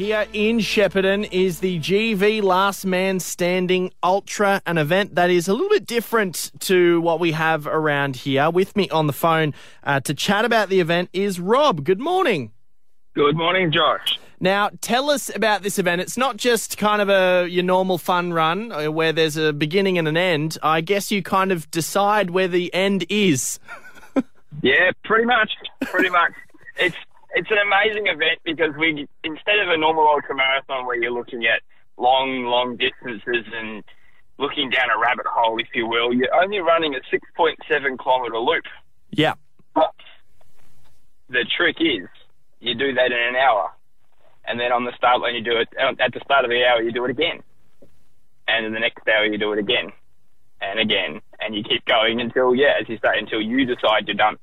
Here in Shepparton is the GV Last Man Standing Ultra, an event that is a little bit different to what we have around here. With me on the phone uh, to chat about the event is Rob. Good morning. Good morning, Josh. Now, tell us about this event. It's not just kind of a your normal fun run uh, where there's a beginning and an end. I guess you kind of decide where the end is. Yeah, pretty much. Pretty much. It's it's an amazing event because we instead of a normal ultra marathon where you're looking at long, long distances and looking down a rabbit hole, if you will, you're only running a 6.7 kilometre loop. Yeah. But the trick is you do that in an hour, and then on the start line you do it uh, at the start of the hour you do it again, and in the next hour you do it again, and again, and you keep going until yeah, as you say, until you decide you're done.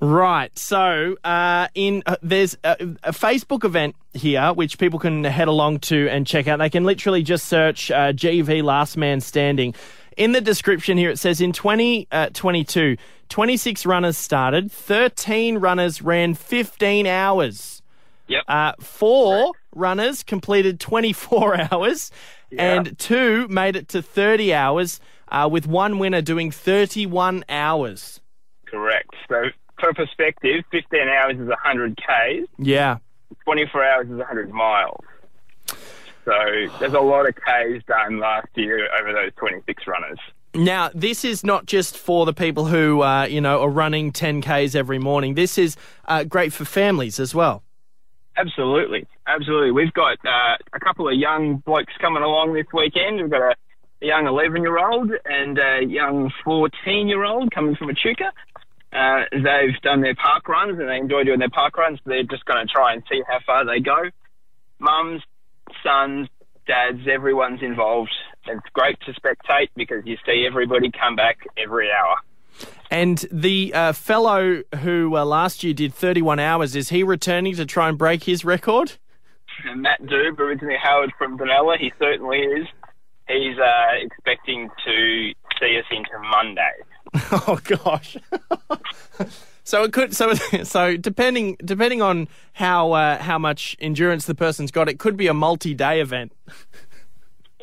Right. So, uh, in uh, there's a, a, Facebook event here which people can head along to and check out. They can literally just search uh, GV Last Man Standing. In the description here, it says in 2022, 26 runners started, 13 runners ran 15 hours. Yep. Uh, four runners completed 24 hours, Yeah. and two made it to 30 hours, uh, with one winner doing 31 hours. Correct. So for perspective, 15 hours is 100 k's. Yeah. 24 hours is 100 miles. So there's a lot of Ks done last year over those 26 runners. Now, this is not just for the people who, uh, you know, are running 10Ks every morning. This is uh, great for families as well. Absolutely. Absolutely. We've got uh, a couple of young blokes coming along this weekend. We've got a, a young 11 year old and a young 14 year old coming from Echuca. Uh, they've done their park runs and they enjoy doing their park runs. They're just going to try and see how far they go. Mums, sons, dads, everyone's involved. It's great to spectate because you see everybody come back every hour. And the uh, fellow who uh, last year did 31 hours, is he returning to try and break his record? Matt Doob, originally Howard from Benalla, he certainly is. He's uh, expecting to see us into Monday. Oh gosh. so it could so so depending depending on how uh, how much endurance the person's got, it could be a multi-day event.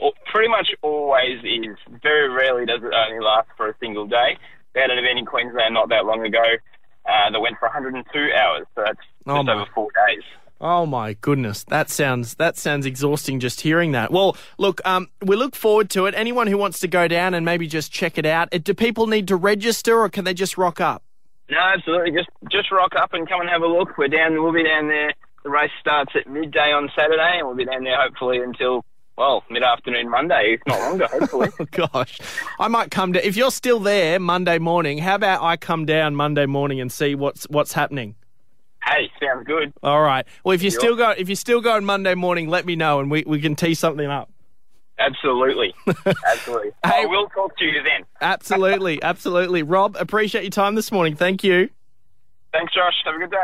Well, pretty much always is. Very rarely does it only last for a single day. We had an event in Queensland not that long ago uh, that went for 102 hours, so that's Oh, just my. over four days. Oh my goodness, that sounds that sounds exhausting just hearing that. Well, look, um, we look forward to it. Anyone who wants to go down and maybe just check it out, do people need to register or can they just rock up? No, absolutely. Just just rock up and come and have a look. We're down. We'll be down there. The race starts at midday on Saturday, and we'll be down there hopefully until well mid afternoon Monday, if not longer. Hopefully. Oh gosh, I might come down if you're still there Monday morning. How about I come down Monday morning and see what's what's happening? hey, sounds good. All right. Well, if you Sure. still go if you're still going Monday morning, let me know and we, we can tee something up. Absolutely, absolutely. Hey- I will talk to you then. Absolutely, absolutely. Rob, appreciate your time this morning. Thank you. Thanks, Josh. Have a good day.